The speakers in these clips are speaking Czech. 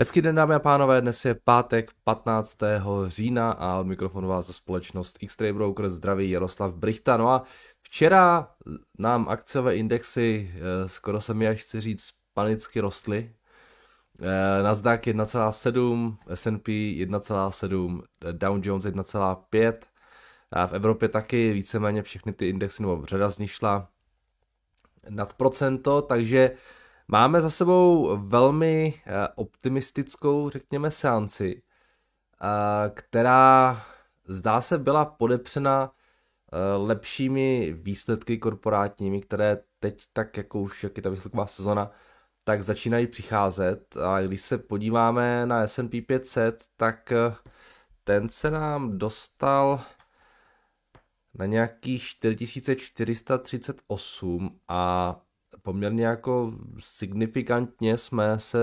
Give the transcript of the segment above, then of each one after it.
Hezký den dámy a pánové, dnes je pátek 15. října a od mikrofonu vás společnost X-Ray Broker zdraví Jaroslav Brichta. No a včera nám akciové indexy, eh, skoro se mi až chci říct, panicky rostly. Eh, Nasdaq 1,7, S&P 1,7, Dow Jones 1,5 a v Evropě taky víceméně všechny ty indexy, nebo řada z nich šla nad procento, takže Máme za sebou velmi eh, optimistickou, řekněme, seanci, eh, která zdá se byla podepřena eh, lepšími výsledky korporátními, které teď tak, jako už jak je ta výsledková sezona, tak začínají přicházet. A když se podíváme na S&P 500, tak ten se nám dostal na nějakých 4438 a poměrně jako signifikantně jsme se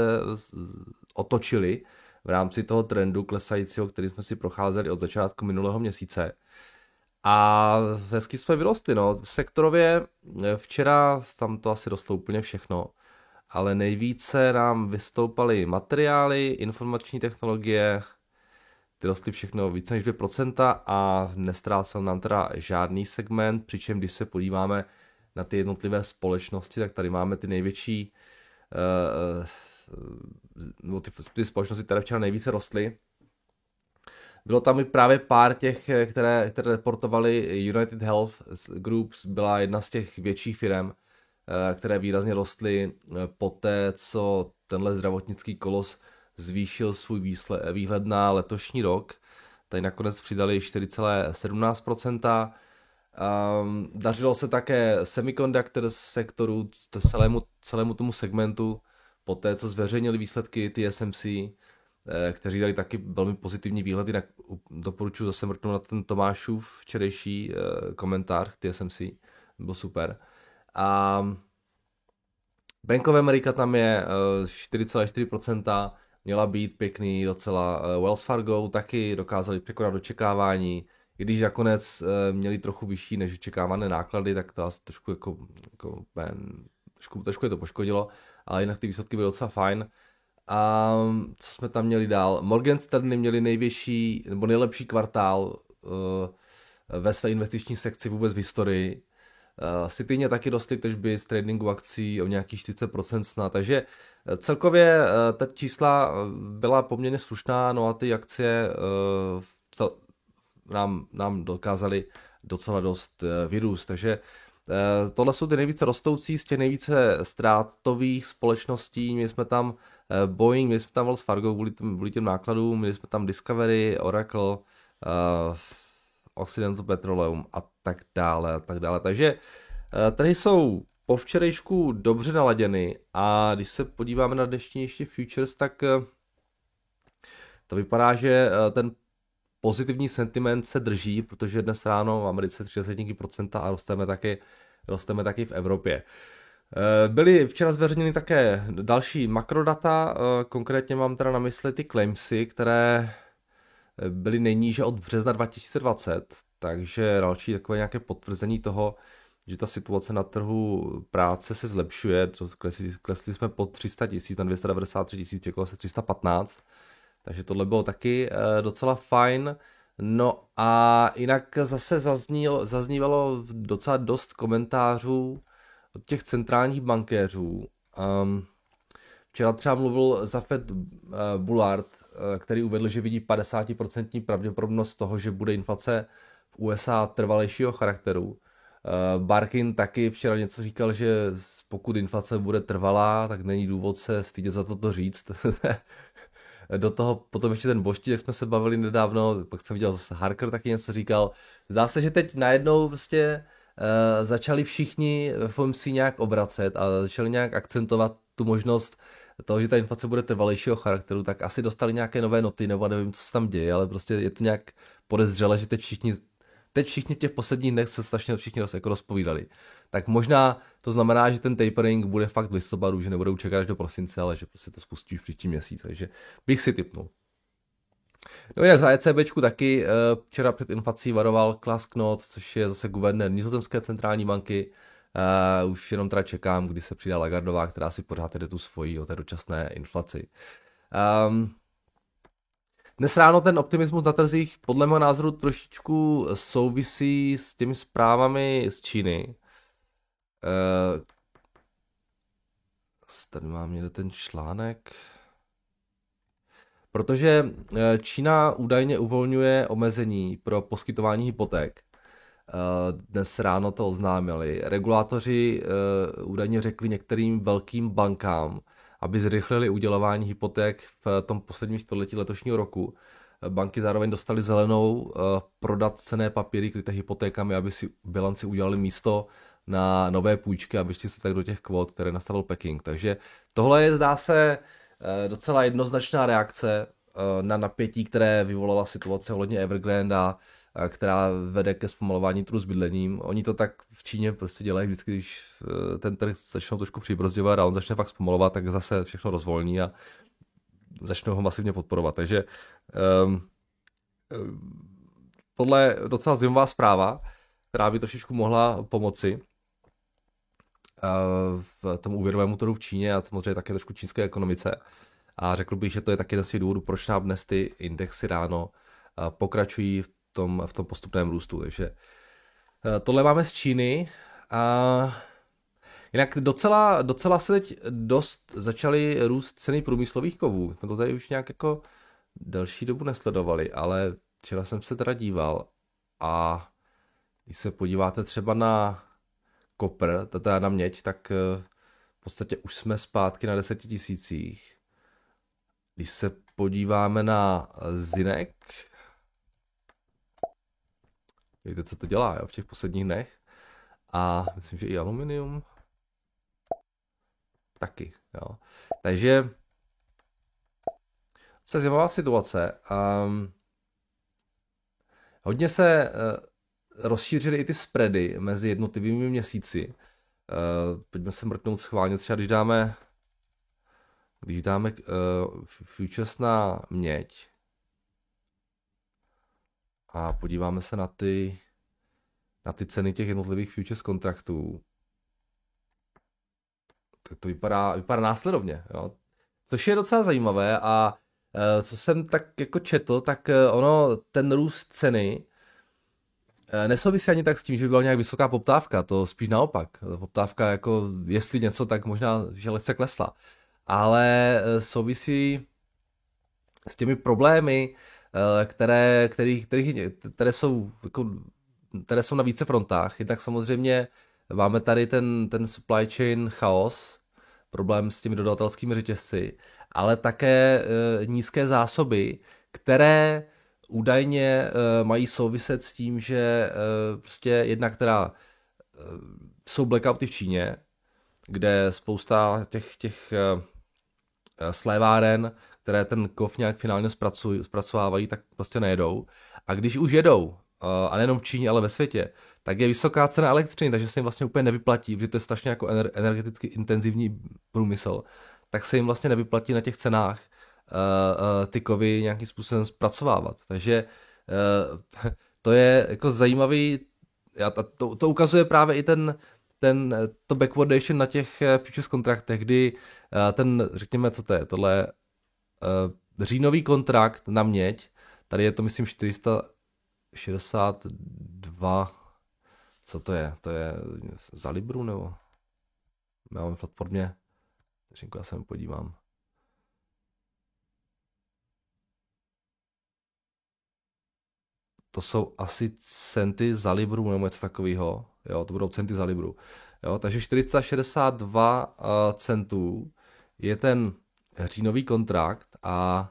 otočili v rámci toho trendu klesajícího, který jsme si procházeli od začátku minulého měsíce. A hezky jsme vyrostli, no. Sektorově včera tam to asi dostalo úplně všechno, ale nejvíce nám vystoupaly materiály, informační technologie, ty rostly všechno více než 2% a nestrácel nám teda žádný segment, přičem když se podíváme na ty jednotlivé společnosti, tak tady máme ty největší, uh, ty, ty společnosti, které včera nejvíce rostly. Bylo tam i právě pár těch, které, které reportovali United Health Groups, byla jedna z těch větších firm, které výrazně rostly po té, co tenhle zdravotnický kolos zvýšil svůj výhled na letošní rok. Tady nakonec přidali 4,17%, Um, dařilo se také semiconductor sektoru, celému, celému tomu segmentu, po té, co zveřejnili výsledky TSMC, eh, kteří dali taky velmi pozitivní výhled, jinak doporučuji zase mrknout na ten Tomášův včerejší eh, komentář k TSMC, byl super. A Bank of America tam je 4,4%, eh, měla být pěkný docela. Wells Fargo taky dokázali překonat očekávání, když nakonec uh, měli trochu vyšší než očekávané náklady, tak to trošku jako, jako ben, trošku, trošku je to poškodilo, ale jinak ty výsledky byly docela fajn. A co jsme tam měli dál? Morgan Stanley měli největší nebo nejlepší kvartál uh, ve své investiční sekci vůbec v historii. Uh, Cityně taky rostly tržby z tradingu akcí o nějakých 40% snad, takže celkově uh, ta čísla byla poměrně slušná, no a ty akcie uh, cel, nám, nám dokázali docela dost eh, vyrůst. Takže eh, tohle jsou ty nejvíce rostoucí z těch nejvíce ztrátových společností. Měli jsme tam eh, Boeing, měli jsme tam Wells Fargo kvůli těm, kvůli těm nákladům, měli jsme tam Discovery, Oracle, uh, Occidental Petroleum a tak dále a tak dále. Takže tady jsou po včerejšku dobře naladěny a když se podíváme na dnešní ještě futures, tak to vypadá, že ten pozitivní sentiment se drží, protože dnes ráno v Americe 30% a rosteme taky, rosteme taky v Evropě. Eh, byly včera zveřejněny také další makrodata, eh, konkrétně mám teda na mysli ty claimsy, které eh, byly nejníže od března 2020, takže další takové nějaké potvrzení toho, že ta situace na trhu práce se zlepšuje, klesli, klesli jsme pod 300 tisíc, na 293 tisíc, čekalo se 315, takže tohle bylo taky uh, docela fajn. No a jinak zase zazníl, zaznívalo docela dost komentářů od těch centrálních bankéřů. Um, včera třeba mluvil Zafet uh, Bullard, uh, který uvedl, že vidí 50% pravděpodobnost toho, že bude inflace v USA trvalejšího charakteru. Uh, Barkin taky včera něco říkal, že pokud inflace bude trvalá, tak není důvod se stydět za toto říct. do toho potom ještě ten Boští, jak jsme se bavili nedávno, pak jsem viděl zase Harker taky něco říkal. Zdá se, že teď najednou prostě uh, začali všichni v FOMC nějak obracet a začali nějak akcentovat tu možnost toho, že ta inflace bude trvalejšího charakteru, tak asi dostali nějaké nové noty, nebo nevím, co se tam děje, ale prostě je to nějak podezřele, že teď všichni teď všichni v těch posledních dnech se strašně všichni jako rozpovídali. Tak možná to znamená, že ten tapering bude fakt v listopadu, že nebudou čekat až do prosince, ale že prostě to spustí už příští měsíc, takže bych si typnul. No jinak za ECBčku taky eh, včera před inflací varoval Klaas Knot, což je zase guvernér Nizozemské centrální banky. Uh, už jenom teda čekám, kdy se přidá Lagardová, která si pořád jde tu svoji o té dočasné inflaci. Um, dnes ráno ten optimismus na trzích podle mého názoru trošičku souvisí s těmi zprávami z Číny. Uh, tady mám někde ten článek. Protože eh, Čína údajně uvolňuje omezení pro poskytování hypoték. Eh, dnes ráno to oznámili. Regulátoři údajně řekli některým velkým bankám, aby zrychlili udělování hypoték v tom posledním století letošního roku. Banky zároveň dostali zelenou eh, prodat cené papíry kryté hypotékami, aby si bilanci udělali místo na nové půjčky a vyšli se tak do těch kvot, které nastavil Peking. Takže tohle je, zdá se, eh, docela jednoznačná reakce eh, na napětí, které vyvolala situace ohledně Evergrande a která vede ke zpomalování trhu s bydlením. Oni to tak v Číně prostě dělají vždycky, když eh, ten trh začnou trošku přibrzďovat a on začne fakt zpomalovat, tak zase všechno rozvolní a začnou ho masivně podporovat. Takže um, tohle je docela zajímavá zpráva, která by trošičku mohla pomoci v tom úvěrovému trhu v Číně a samozřejmě také trošku čínské ekonomice. A řekl bych, že to je taky jeden z důvodů, proč nám dnes ty indexy ráno pokračují v tom, v tom postupném růstu. Takže eh, tohle máme z Číny a jinak docela, docela se teď dost začaly růst ceny průmyslových kovů. Jsme to tady už nějak jako delší dobu nesledovali, ale včera jsem se teda díval a když se podíváte třeba na kopr, teda na měď, tak eh, v podstatě už jsme zpátky na deseti tisících. Když se podíváme na zinek, Víte, co to dělá jo, v těch posledních dnech. A myslím, že i aluminium taky. Jo. Takže se zajímavá situace. Um, hodně se uh, rozšířily i ty spready mezi jednotlivými měsíci. Uh, pojďme se mrknout schválně, třeba když dáme když dáme uh, futures na měď, a podíváme se na ty, na ty ceny těch jednotlivých futures kontraktů, tak to vypadá, vypadá následovně. Jo? Což je docela zajímavé a e, co jsem tak jako četl, tak e, ono, ten růst ceny e, nesouvisí ani tak s tím, že by byla nějak vysoká poptávka, to spíš naopak. Poptávka jako, jestli něco, tak možná, že lehce klesla. Ale souvisí s těmi problémy, Eh, které, který, který, které, jsou, jako, které jsou na více frontách. Jednak samozřejmě máme tady ten, ten supply chain chaos, problém s těmi dodatelskými řetězci, ale také e, nízké zásoby, které údajně e, mají souviset s tím, že prostě jedna, která jsou blackouty v Číně, kde spousta těch, těch sléváren které ten kov nějak finálně zpracuj, zpracovávají, tak prostě nejedou. A když už jedou, a nejenom v Číně, ale ve světě, tak je vysoká cena elektřiny, takže se jim vlastně úplně nevyplatí, protože to je strašně jako energeticky intenzivní průmysl, tak se jim vlastně nevyplatí na těch cenách ty kovy nějakým způsobem zpracovávat. Takže to je jako zajímavý, to, to ukazuje právě i ten, ten, to backwardation na těch futures kontraktech, kdy ten, řekněme, co to je, tohle říjnový kontrakt na měď, tady je to myslím 462, co to je, to je za Libru nebo? Já mám platformě, Řinku, já se podívám. To jsou asi centy za Libru nebo něco takového. Jo, to budou centy za Libru. Jo, takže 462 uh, eh, centů je ten říjnový kontrakt a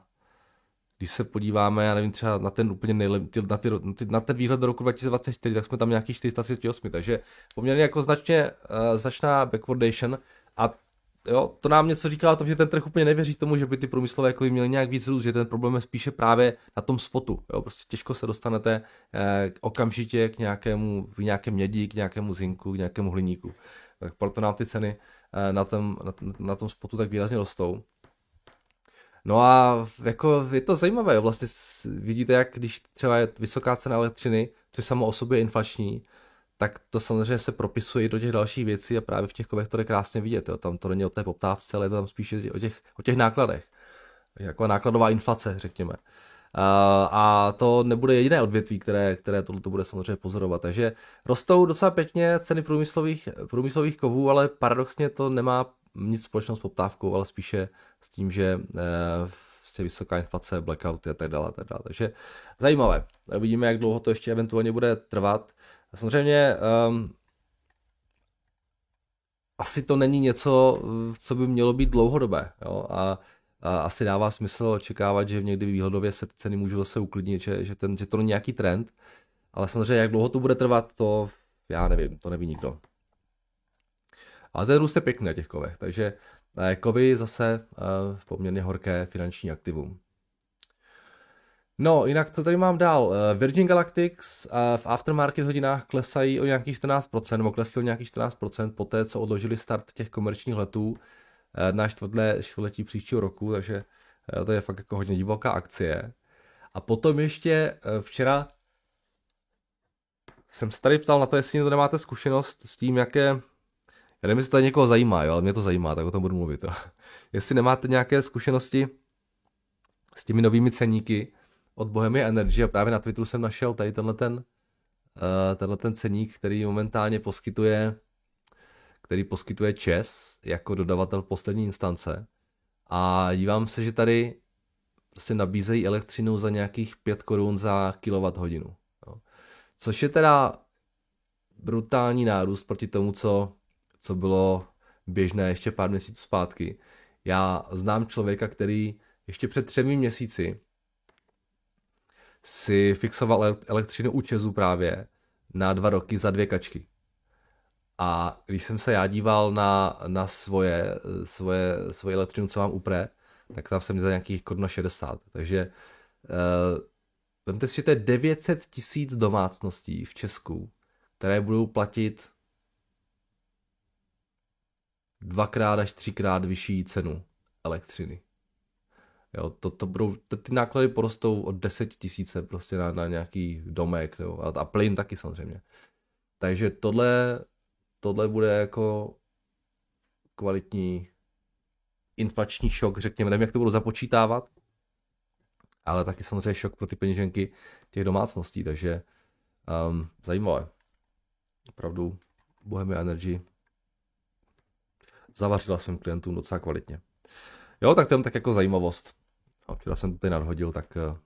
když se podíváme, já nevím, třeba na ten úplně nejlepší, na, ty, na ten výhled do roku 2024, tak jsme tam nějaký 438, takže poměrně jako značně uh, značná backwardation a jo, to nám něco říká o tom, že ten trh úplně nevěří tomu, že by ty průmyslové jako měly nějak víc růst, že ten problém je spíše právě na tom spotu. Jo, prostě těžko se dostanete eh, okamžitě k nějakému, v nějakém mědí, k nějakému zinku, k nějakému hliníku. Tak proto nám ty ceny eh, na, tom, na, na tom spotu tak výrazně rostou. No a jako je to zajímavé, vlastně vidíte, jak když třeba je vysoká cena elektřiny, což samo o sobě je inflační, tak to samozřejmě se propisuje i do těch dalších věcí a právě v těch kovech to je krásně vidět. Jo. Tam to není o té poptávce, ale je to tam spíše o těch, o těch nákladech. jako nákladová inflace, řekněme. A to nebude jediné odvětví, které, které tohle bude samozřejmě pozorovat. Takže rostou docela pěkně ceny průmyslových, průmyslových kovů, ale paradoxně to nemá nic společného s poptávkou, ale spíše s tím, že prostě vysoká inflace, blackouty a tak dále. A tak dále. Takže zajímavé. Uvidíme, jak dlouho to ještě eventuálně bude trvat. Samozřejmě um, asi to není něco, co by mělo být dlouhodobé. Jo? A, a asi dává smysl očekávat, že někdy výhodově se ty ceny můžou zase uklidnit, že, že, ten, že to není nějaký trend. Ale samozřejmě, jak dlouho to bude trvat, to já nevím, to neví nikdo. Ale ten růst je pěkný na těch kovech, takže eh, kovy zase v eh, poměrně horké finanční aktivum. No, jinak co tady mám dál? Eh, Virgin Galactics v aftermarket hodinách klesají o nějakých 14%, nebo klesly o nějakých 14% po té, co odložili start těch komerčních letů na čtvrtlé, čtvrtletí příštího roku, takže to je fakt jako hodně divoká akcie. A potom ještě včera jsem se tady ptal na to, jestli to nemáte zkušenost s tím, jaké já nevím, jestli to někoho zajímá, jo, ale mě to zajímá, tak o tom budu mluvit. Jo. Jestli nemáte nějaké zkušenosti s těmi novými ceníky od Bohemia Energy a právě na Twitteru jsem našel tady tenhle ten, uh, tenhle ten ceník, který momentálně poskytuje který poskytuje ČES jako dodavatel poslední instance a dívám se, že tady prostě nabízejí elektřinu za nějakých 5 korun za kWh. Což je teda brutální nárůst proti tomu, co co bylo běžné ještě pár měsíců zpátky. Já znám člověka, který ještě před třemi měsíci si fixoval elektřinu u Česu právě na dva roky za dvě kačky. A když jsem se já díval na, na svoje, svoje, svoje elektřinu, co mám upre, tak tam jsem za nějakých korun 60. Takže uh, vemte si, že to je 900 tisíc domácností v Česku, které budou platit dvakrát až třikrát vyšší cenu elektřiny. Jo, to, to budou, ty náklady porostou od 10 tisíce prostě na, na nějaký domek, jo, a, a plyn taky samozřejmě. Takže tohle, tohle bude jako kvalitní inflační šok, řekněme, nevím, jak to budu započítávat, ale taky samozřejmě šok pro ty peněženky těch domácností, takže um, zajímavé. Opravdu Bohemia Energy zavařila svým klientům docela kvalitně. Jo, tak to je tak jako zajímavost. A včera jsem to tady nadhodil, tak uh,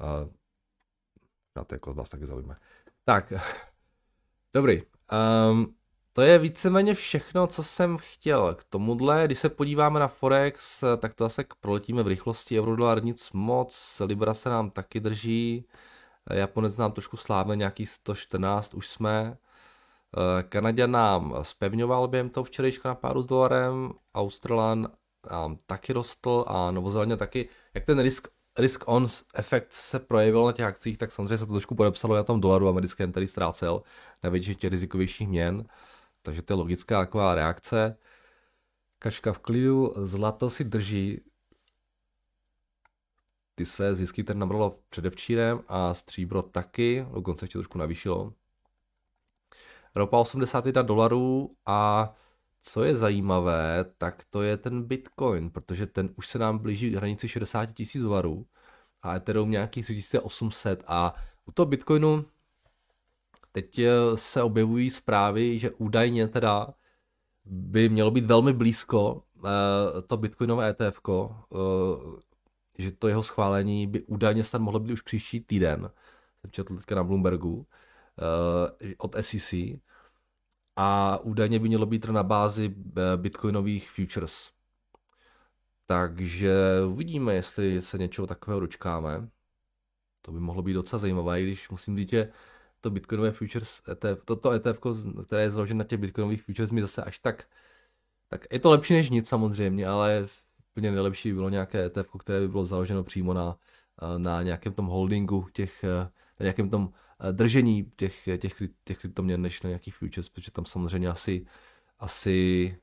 uh, to jako vás taky zaujíme. Tak, dobrý. Um, to je víceméně všechno, co jsem chtěl k tomuhle. Když se podíváme na Forex, tak to zase proletíme v rychlosti. Eurodolar nic moc, Libra se nám taky drží. Japonec nám trošku slábne, nějaký 114 už jsme. Eh, Kanaděn nám spevňoval během toho včerejška na páru s dolarem, Australan nám taky rostl a Novozélandě taky. Jak ten risk, risk on efekt se projevil na těch akcích, tak samozřejmě se to trošku podepsalo na tom dolaru americkém, který ztrácel na většině těch rizikovějších měn. Takže to je logická taková reakce. Kaška v klidu, zlato si drží ty své zisky, ten nabralo předevčírem a stříbro taky, dokonce ještě trošku navýšilo ropa 81 dolarů a co je zajímavé, tak to je ten Bitcoin, protože ten už se nám blíží hranici 60 tisíc dolarů a Ethereum nějakých 3800 a u toho Bitcoinu teď eh, se objevují zprávy, že údajně teda by mělo být velmi blízko uh, to bitcoinové ETF, eh, že to jeho schválení by údajně snad mohlo být už příští týden. Jsem četl teďka na Bloombergu. Eh, od SEC a údajně by mělo být na bázi eh, bitcoinových futures. Takže uvidíme, jestli se něčeho takového dočkáme. To by mohlo být docela zajímavé, i když musím říct, že to bitcoinové futures, ETF, toto ETF, které je založené na těch bitcoinových futures, mi zase až tak, tak je to lepší než nic samozřejmě, ale úplně nejlepší by bylo nějaké ETF, které by bylo založeno přímo na, eh, na nějakém tom holdingu těch, na nějakém tom Eh, držení těch, těch, těch kryptoměn než na nějakých futures, protože tam samozřejmě asi, asi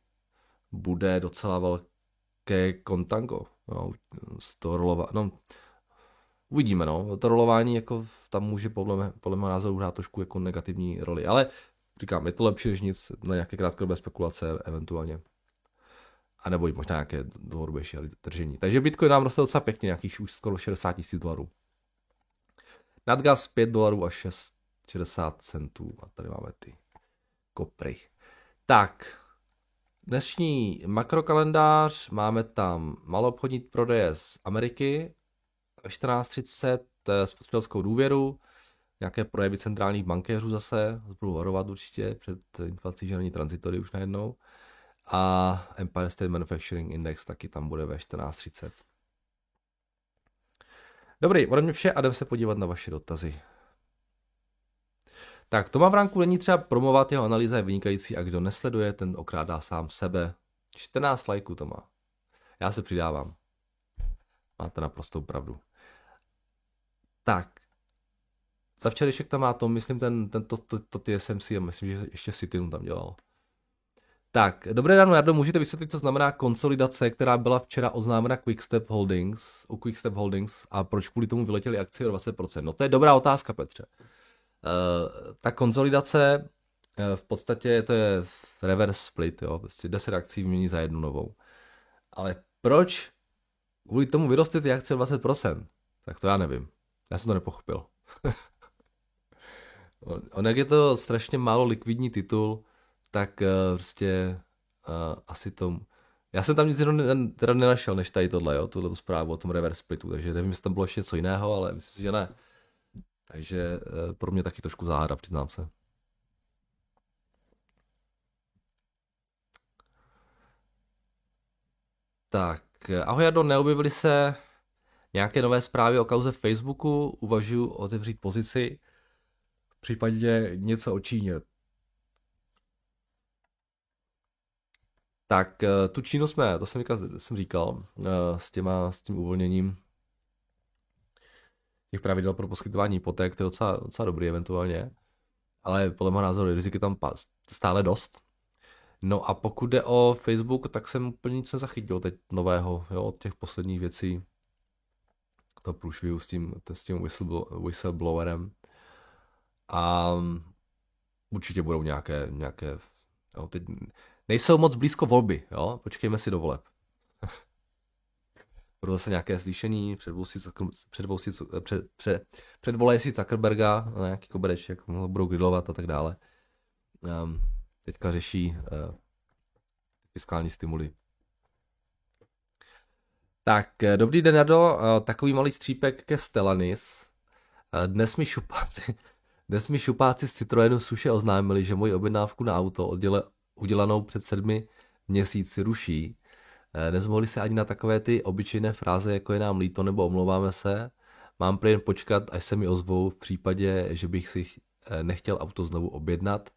bude docela velké kontango. No, z toho rolova, no, uvidíme, no. To rolování jako tam může podle, mě, podle mého názoru hrát trošku jako negativní roli, ale říkám, je to lepší než nic na nějaké krátkodobé spekulace eventuálně. A nebo možná nějaké dlouhodobější držení. Takže Bitcoin nám roste docela pěkně, nějakých už skoro 60 tisíc dolarů. Nadgas 5 dolarů a 6, 60 centů. A tady máme ty kopry. Tak, dnešní makrokalendář, máme tam obchodní prodeje z Ameriky, 14.30 eh, spotřebitelskou důvěru, nějaké projevy centrálních bankéřů zase, budu varovat určitě před inflací, že není tranzitory už najednou. A Empire State Manufacturing Index taky tam bude ve 14.30. Dobrý, ode mě vše a jdem se podívat na vaše dotazy. Tak to má v ránku není třeba promovat, jeho analýza je vynikající a kdo nesleduje, ten okrádá sám sebe. 14 lajků to má. Já se přidávám. Máte naprostou pravdu. Tak. Za včerejšek tam má to, myslím, ten, ten to, to, to TSMC a myslím, že ještě Citinu tam dělal. Tak, dobré ráno, Jardo, můžete vysvětlit, co znamená konsolidace, která byla včera oznámena Quickstep Holdings, u Quickstep Holdings a proč kvůli tomu vyletěly akcie o 20%? No to je dobrá otázka, Petře. Uh, ta konsolidace uh, v podstatě to je reverse split, jo, prostě 10 akcí vymění za jednu novou. Ale proč kvůli tomu vyrostly ty akcie 20%? Tak to já nevím. Já jsem to nepochopil. on, jak je to strašně málo likvidní titul, tak uh, prostě uh, asi tom... Já jsem tam nic jiného teda nenašel, než tady tohle, jo, tuhle zprávu o tom reverse splitu, takže nevím, jestli tam bylo ještě něco jiného, ale myslím si, že ne. Takže uh, pro mě taky trošku záhada, přiznám se. Tak, ahoj Jardo, neobjevily se nějaké nové zprávy o kauze Facebooku, uvažuji otevřít pozici, v případě něco o Číně. Tak eh, tu Čínu jsme, to jsem říkal, jsem říkal eh, s, těma, s tím uvolněním těch pravidel pro poskytování hypoték, to je docela, docela dobrý eventuálně, ale podle mého názoru riziky tam stále dost. No a pokud jde o Facebook, tak jsem úplně nic nezachytil teď nového, jo, od těch posledních věcí, to průšvihu s tím, s tím whistleblowerem. A určitě budou nějaké, nějaké jo, teď nejsou moc blízko volby, jo, počkejme si do voleb. budou zase nějaké slyšení, předvolí před, před, před, si Zuckerberga na nějaký kobereček, jak ho budou grilovat a tak dále. Um, teďka řeší uh, fiskální stimuly. Tak, eh, dobrý den, Jado. Eh, takový malý střípek ke Stellanis. Dnes mi šupáci, dnes mi šupáci z Citroenu Suše oznámili, že moji objednávku na auto odděle, udělanou před sedmi měsíci ruší. Nezmohli se ani na takové ty obyčejné fráze, jako je nám líto nebo omlouváme se. Mám prý jen počkat, až se mi ozvou v případě, že bych si nechtěl auto znovu objednat,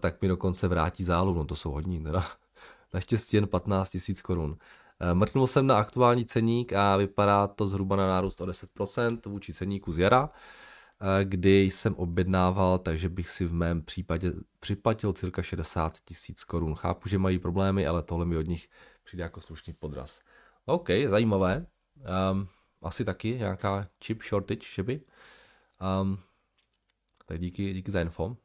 tak mi dokonce vrátí zálohu. No to jsou hodní, teda. Naštěstí jen 15 000 korun. Eh, mrknul jsem na aktuální ceník a vypadá to zhruba na nárůst o 10% vůči ceníku z jara, eh, kdy jsem objednával, takže bych si v mém případě připlatil cirka 60 tisíc korun. Chápu, že mají problémy, ale tohle mi od nich přijde jako slušný podraz. OK, zajímavé. Um, asi taky nějaká chip shortage, že by. Um, tak díky, díky za info.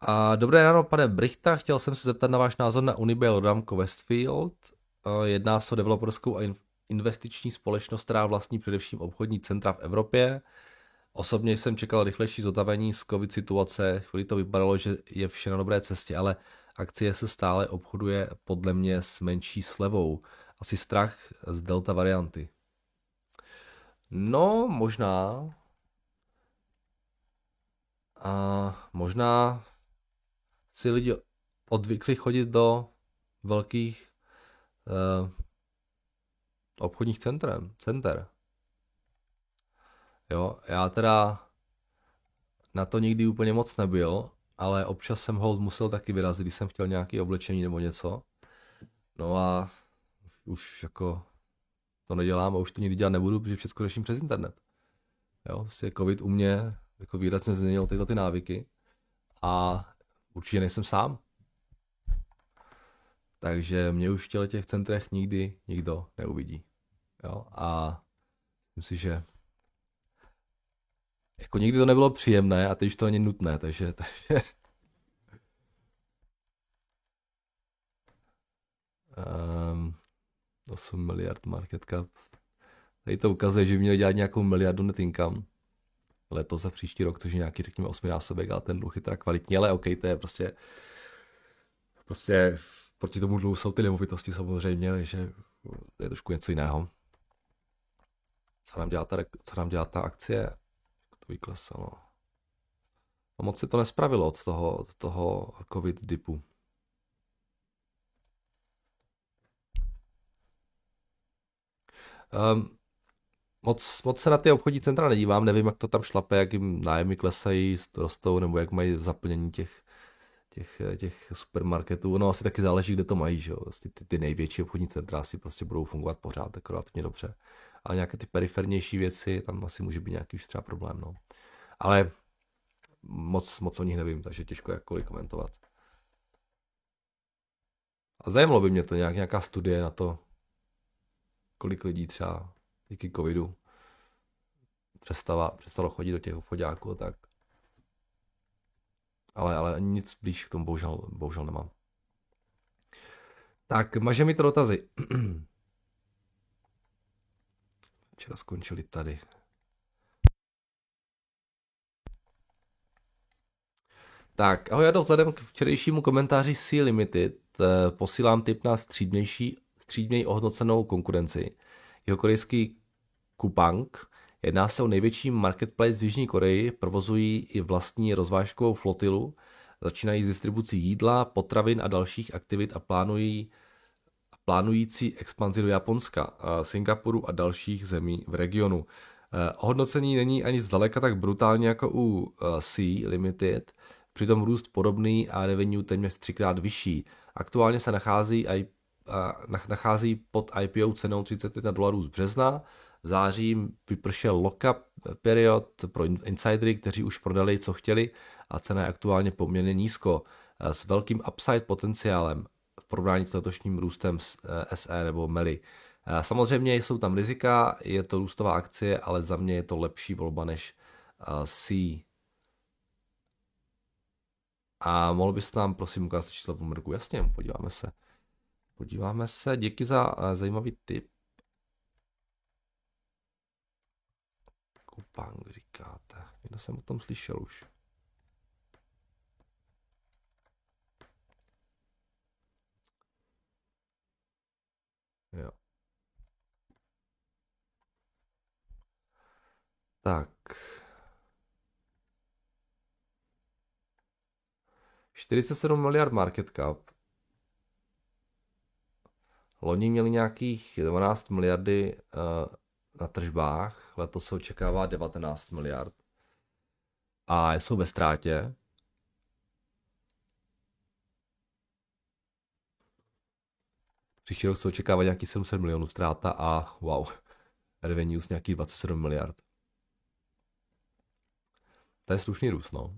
A dobré ráno, pane Brichta, chtěl jsem se zeptat na váš názor na Unibail Rodamco Westfield. Jedná se o developerskou a investiční společnost, která vlastní především obchodní centra v Evropě. Osobně jsem čekal rychlejší zotavení z covid situace, chvíli to vypadalo, že je vše na dobré cestě, ale akcie se stále obchoduje podle mě s menší slevou. Asi strach z delta varianty. No, možná. A možná si lidi odvykli chodit do velkých uh, obchodních center, center. Jo, já teda na to nikdy úplně moc nebyl, ale občas jsem hold musel taky vyrazit, když jsem chtěl nějaké oblečení nebo něco. No a už jako to nedělám a už to nikdy dělat nebudu, protože všechno řeším přes internet. Jo, prostě covid u mě jako výrazně změnil tyhle ty návyky a určitě nejsem sám. Takže mě už v těle těch centrech nikdy nikdo neuvidí. Jo? A myslím si, že jako nikdy to nebylo příjemné a teď už to není nutné, takže, takže Um, 8 miliard market cap. Tady to ukazuje, že by měli dělat nějakou miliardu net income letos za příští rok, což je nějaký, řekněme, osminásobek, ale ten dluh je teda kvalitní, ale OK, to je prostě, prostě proti tomu dluhu jsou ty nemovitosti samozřejmě, takže je trošku něco jiného. Co nám dělá ta, co nám dělá ta akcie? To vyklesalo? A moc se to nespravilo od toho, od toho covid dipu. Um, moc, moc se na ty obchodní centra nedívám, nevím, jak to tam šlape, jak jim nájmy klesají, rostou, nebo jak mají zaplnění těch, těch, těch supermarketů. No asi taky záleží, kde to mají, že jo. Vlastně ty, ty největší obchodní centra asi prostě budou fungovat pořád tak relativně dobře. A nějaké ty perifernější věci, tam asi může být nějaký už třeba problém, no. Ale moc, moc o nich nevím, takže těžko jakkoliv komentovat. A zajímalo by mě to nějak, nějaká studie na to, kolik lidí třeba díky covidu přestala, přestalo chodit do těch obchodáků tak. Ale, ale nic blíž k tomu bohužel, bohužel nemám. Tak, maže mi to dotazy. Včera skončili tady. Tak, ahoj, já vzhledem k včerejšímu komentáři C Limited eh, posílám tip na střídnější, střídněji ohodnocenou konkurenci. Jeho korejský Kupang. Jedná se o největší marketplace v Jižní Koreji, provozují i vlastní rozvážkovou flotilu, začínají s distribucí jídla, potravin a dalších aktivit a plánují plánující expanzi do Japonska, Singapuru a dalších zemí v regionu. Eh, ohodnocení není ani zdaleka tak brutální jako u eh, C Limited, přitom růst podobný a revenue téměř třikrát vyšší. Aktuálně se nachází, nachází pod IPO cenou 31 dolarů z března v září vypršel lock-up period pro insidery, kteří už prodali, co chtěli a cena je aktuálně poměrně nízko s velkým upside potenciálem v porovnání s letošním růstem SE nebo Meli. Samozřejmě jsou tam rizika, je to růstová akcie, ale za mě je to lepší volba než C. A mohl bys nám prosím ukázat číslo poměrku? Jasně, podíváme se. Podíváme se, díky za zajímavý tip. Kupang říkáte. Já jsem o tom slyšel už. Jo. Tak. 47 miliard market cap. Loni měli nějakých 12 miliardy uh, na tržbách. Letos se očekává 19 miliard. A jsou ve ztrátě. Příští rok se očekává nějaký 700 milionů ztráta a wow, revenues nějaký 27 miliard. To je slušný růst, no.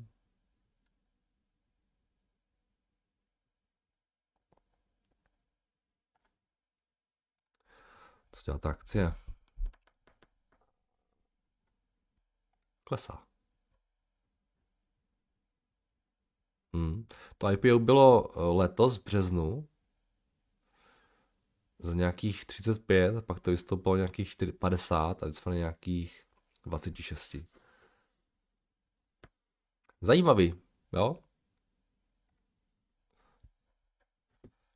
Co dělá ta akcie? Klesá. Hmm. To IPO bylo eh, letos v březnu za nějakých 35, pak to vystoupilo nějakých 50 a teď jsme na nějakých 26. Zajímavý, jo?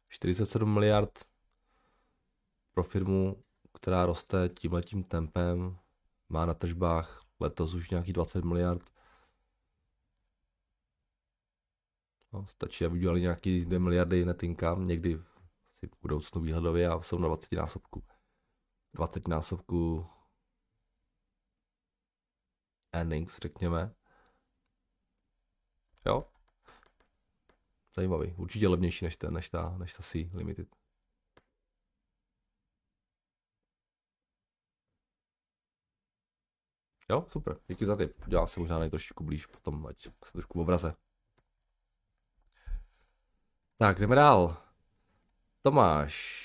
47 miliard pro firmu, která roste tímhletím tempem, má na tržbách letos už nějaký 20 miliard. No, stačí, aby udělali nějaký 2 miliardy net income, někdy si v budoucnu výhledově a jsou na 20 násobku. 20 násobku earnings, řekněme. Jo? Zajímavý. Určitě levnější než, ta, než ta, než ta C Limited. Jo, super, díky za tip. Dělá se možná trošku blíž potom, ať se trošku v obraze. Tak, jdeme dál. Tomáš.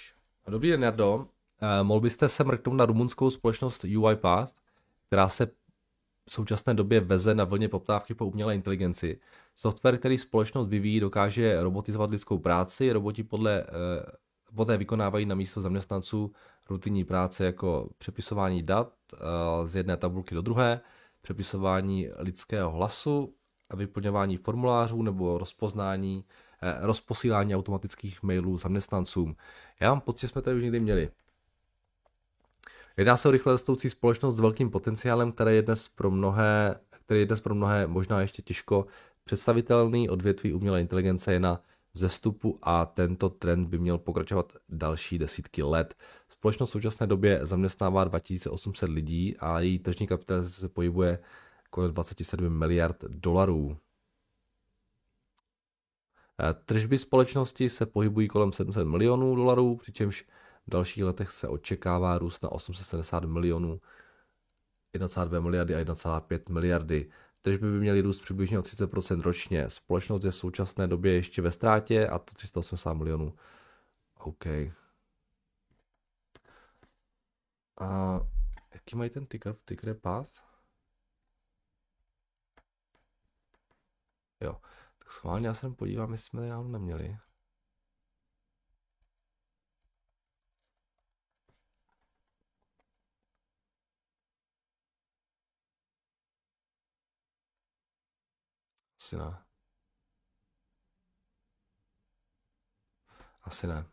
Dobrý den, Jardo. Eh, mohl byste se mrknout na rumunskou společnost UiPath, která se v současné době veze na vlně poptávky po umělé inteligenci. Software, který společnost vyvíjí, dokáže robotizovat lidskou práci. Roboti podle, eh, Poté vykonávají na místo zaměstnanců rutinní práce jako přepisování dat eh, z jedné tabulky do druhé, přepisování lidského hlasu vyplňování formulářů nebo rozpoznání, eh, rozposílání automatických mailů zaměstnancům. Já mám pocit, že jsme tady už někdy měli. Jedná se o rychle rostoucí společnost s velkým potenciálem, který je dnes pro mnohé, který je dnes pro mnohé možná ještě těžko představitelný. Odvětví umělé inteligence je na vzestupu a tento trend by měl pokračovat další desítky let. Společnost v současné době zaměstnává 2800 lidí a její tržní kapitalizace se pohybuje kolem 27 miliard dolarů. Eh, tržby společnosti se pohybují kolem 700 milionů dolarů, přičemž v dalších letech se očekává růst na 870 milionů, 1,2 miliardy a 1,5 miliardy. Tržby by měly růst přibližně o 30% ročně. Společnost je v současné době ještě ve ztrátě a to 380 milionů. OK. A jaký mají ten ticker? Ticker path? Jo. Tak schválně já se podívám, jestli jsme tady neměli. Asi ne. Asi ne.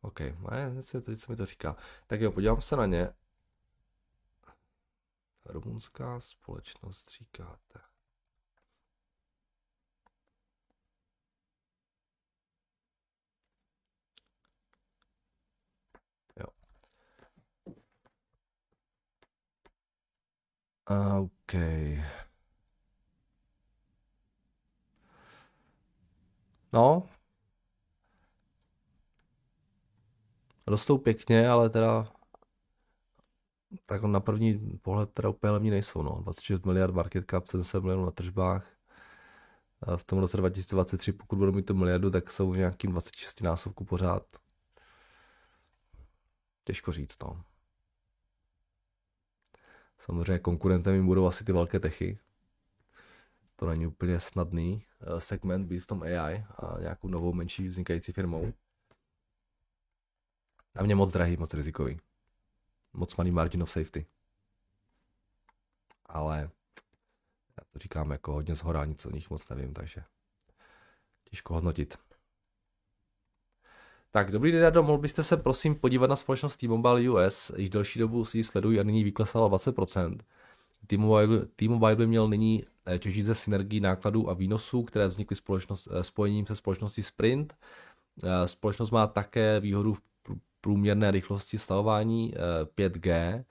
OK, ne, co, co mi to říká. Tak jo, podívám se na ně. Rumunská společnost říkáte. Jo. OK. No. Rostou pěkně, ale teda tak na první pohled teda úplně levní nejsou. No. 26 miliard market cap, 700 milionů na tržbách. V tom roce 2023, pokud budou mít tu miliardu, tak jsou v nějakým 26 násobku pořád. Těžko říct, no. Samozřejmě konkurentem jim budou asi ty velké techy, to není úplně snadný eh, segment být v tom AI a nějakou novou menší vznikající firmou. A mě moc drahý, moc rizikový. Moc malý margin of safety. Ale já to říkám jako hodně zhora, nic o nich moc nevím, takže těžko hodnotit. Tak, dobrý den, Dado, mohl byste se prosím podívat na společnost T-Mobile US, již delší dobu si ji sledují a nyní vyklesala 20%. T-Mobile, T-Mobile by měl nyní eh, těžit ze synergii nákladů a výnosů, které vznikly společnost, eh, spojením se společností Sprint. Eh, společnost má také výhodu v průměrné rychlosti stavování 5G,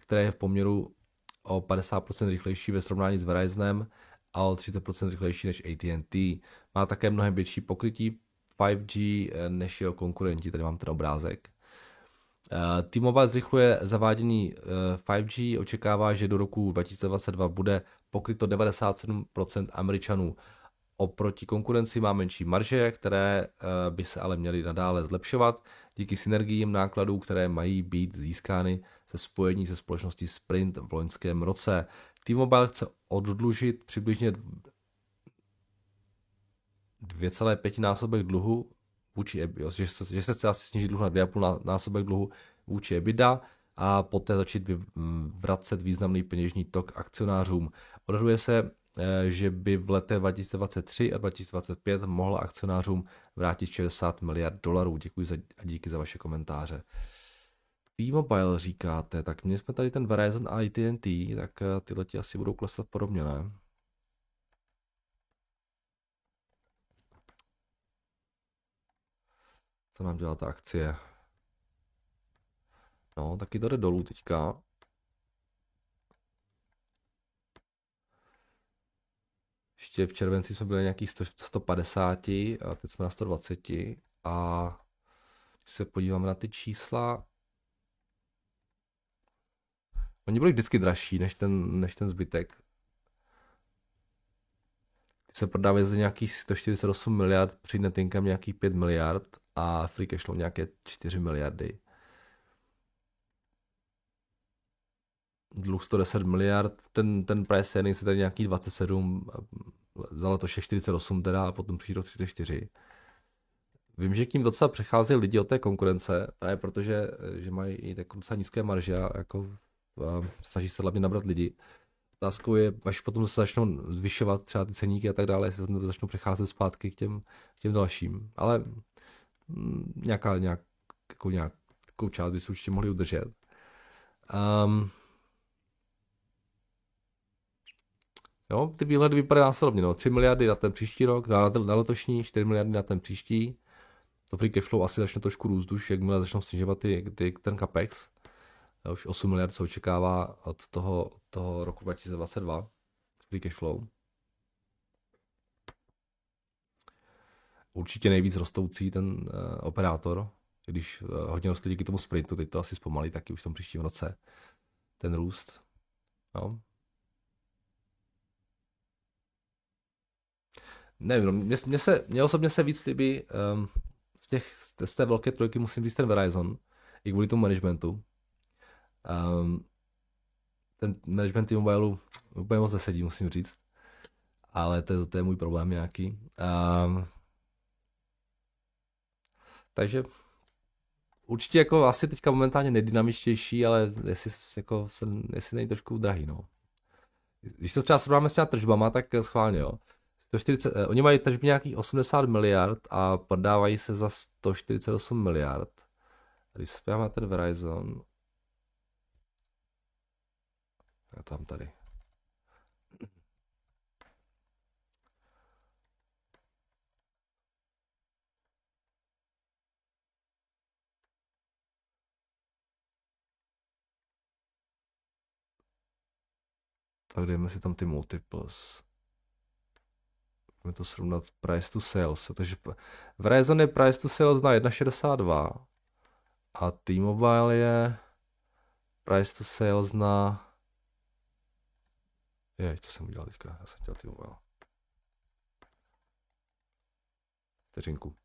které je v poměru o 50% rychlejší ve srovnání s Verizonem a o 30% rychlejší než AT&T. Má také mnohem větší pokrytí 5G než jeho konkurenti, tady mám ten obrázek. Eh, T-Mobile zrychluje zavádění 5G, eh, očekává, že do roku 2022 bude pokryto 97% Američanů. Oproti konkurenci má menší marže, které eh, by se ale měly nadále zlepšovat díky synergiím nákladů, které mají být získány ze spojení se společností Sprint v loňském roce. T-Mobile chce oddlužit přibližně 2,5 násobek dluhu vůči EBITDA, že, se, že se chce asi snížit dluh na 2,5 násobek dluhu vůči EBITDA a poté začít vracet významný peněžní tok akcionářům. Odhaduje se, eh, že by v letech 2023 a 2025 mohla akcionářům vrátit 60 miliard dolarů. Děkuji za, a díky za vaše komentáře. T-Mobile říkáte, tak měli jsme tady ten Verizon a AT&T, tak eh, tyhle ti asi budou klesat podobně, ne? Co nám dělá ta akcie? No, taky to jde dolů teďka. Ještě v červenci jsme byli nějakých 150 a teď jsme na 120 a když se podíváme na ty čísla, oni byli vždycky dražší než ten, než ten zbytek. Se prodávají za nějakých 148 miliard, při net income nějakých 5 miliard a free cash flow nějaké 4 miliardy. Dluh 110 miliard, ten, ten price earnings je tady nějaký 27, za letošek 48 teda a potom přijde 34. vím, že k ním docela přechází lidi od té konkurence, právě protože že mají i tak docela nízké marže a jako snaží se hlavně nabrat lidi. Otázkou je, až potom se začnou zvyšovat třeba ty ceníky a tak dále, se začnou přecházet zpátky k těm, k těm dalším. Ale mm, nějaká, nějak, jako nějakou část by se určitě mohli udržet. Um, Jo, ty výhledy vypadají následovně, no, 3 miliardy na ten příští rok, na, na letošní, 4 miliardy na ten příští. To free cashflow asi začne trošku růst už, jakmile začnou snižovat ty, ty, ten capex. Už 8 miliard se očekává od toho, od toho roku 2022 free cashflow. Určitě nejvíc rostoucí ten uh, operátor, když uh, hodně rostl díky tomu sprintu, teď to asi zpomalí taky už v tom příštím roce, ten růst. No. Nevím, no, mě, mě, se, mě osobně se víc líbí um, z, těch, z té velké trojky musím říct ten Verizon, i kvůli tomu managementu. Um, ten management T-Mobile úplně moc nesedí, musím říct. Ale to, to je můj problém nějaký. Um, takže určitě jako asi teďka momentálně nejdynamičtější, ale jestli, jako, jestli není trošku drahý, no. Když to třeba srovnáme s těma tržbama, tak schválně, jo. 140, eh, oni mají tržby nějakých 80 miliard a prodávají se za 148 miliard. Když se ten Verizon, a tam tady. Tak dejme si tam ty multiples. Můžeme to srovnat price to sales. Takže Verizon je price to sales na 1,62 a T-Mobile je price to sales na je, to jsem udělal teďka, já jsem chtěl T-Mobile. Vteřinku.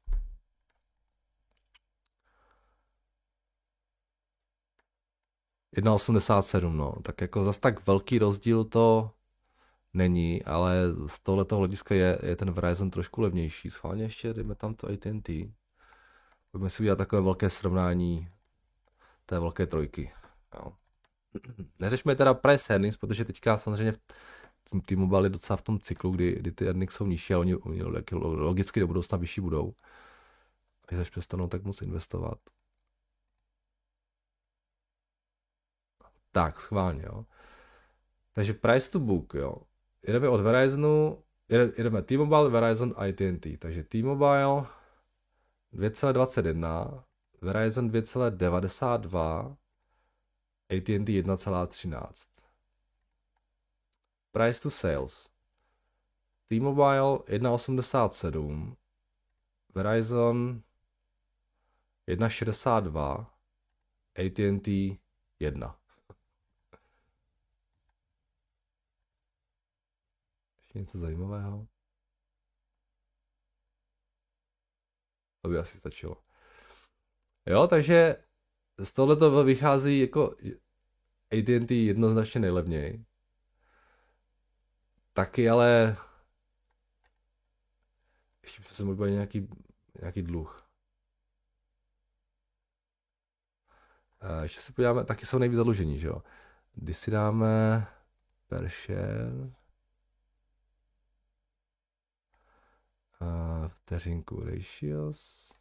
Jedna no, tak jako zas tak velký rozdíl to není, ale z tohoto hlediska je, je ten Verizon trošku levnější. Schválně ještě dejme tam to AT&T. Pojďme si udělat takové velké srovnání té velké trojky. Jo. Neřešme teda price earnings, protože teďka samozřejmě ty mobily docela v tom cyklu, kdy, kdy ty earnings jsou nižší a oni, oni logicky do budoucna vyšší budou. Až zač přestanou tak moc investovat. Tak, schválně, jo. Takže price to book, jo jedeme od Verizonu, jedeme T-Mobile, Verizon AT&T. Takže T-Mobile 2,21, Verizon 2,92, AT&T 1,13. Price to sales. T-Mobile 1,87, Verizon 1,62, AT&T 1. Ještě něco zajímavého? To by asi stačilo. Jo, takže z tohle to vychází jako AT&T jednoznačně nejlevněji. Taky ale ještě se mu nějaký, nějaký dluh. Ještě se podíváme, taky jsou nejvíc zadlužení, že jo. Když si dáme per share, vteřinku ratios.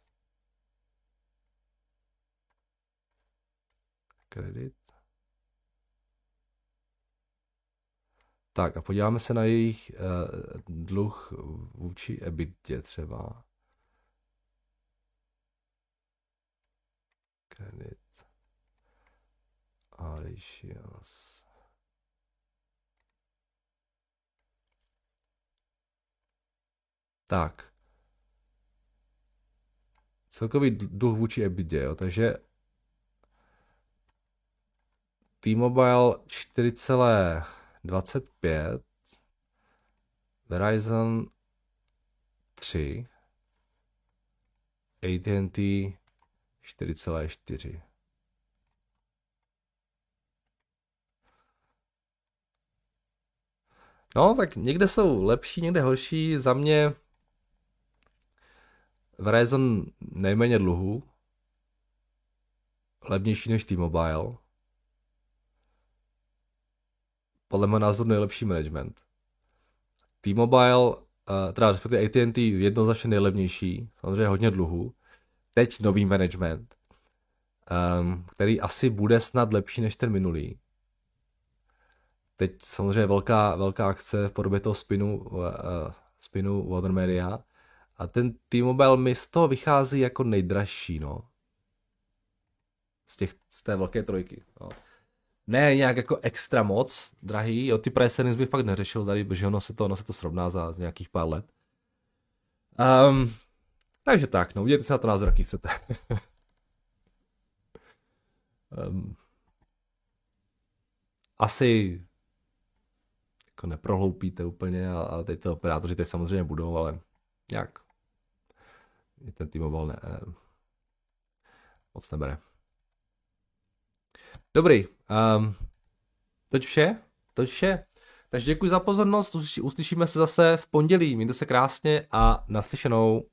Kredit. Tak a podíváme se na jejich uh, dluh vůči EBITDA třeba. Kredit. A ratios. Tak. Celkový dluh vůči EBITDA, jo, takže T-Mobile 4,25, Verizon 3, AT&T 4,4. No, tak někde jsou lepší, někde horší. Za mě Verizon nejméně dluhů, levnější než T-Mobile, podle mého názoru nejlepší management. T-Mobile, eh, teda respektive AT&T jednoznačně nejlevnější, samozřejmě hodně dluhů. Teď nový management, um, který asi bude snad lepší než ten minulý. Teď samozřejmě velká, velká akce v podobě toho spinu, uh, spinu Water Media. A ten T-Mobile mi z toho vychází jako nejdražší, no. Z, těch, z té velké trojky. No ne nějak jako extra moc drahý, jo, ty price bych fakt neřešil tady, protože ono se to, ono se to srovná za nějakých pár let. Um, takže tak, no, udělejte se na to názor, jaký chcete. um, asi jako neprohloupíte úplně a, a teď ty operátoři teď samozřejmě budou, ale nějak ten T-Mobile ne, ne, moc nebere. Dobrý, um, toť vše, toť vše. Takže děkuji za pozornost, uslyšíme se zase v pondělí, mějte se krásně a naslyšenou.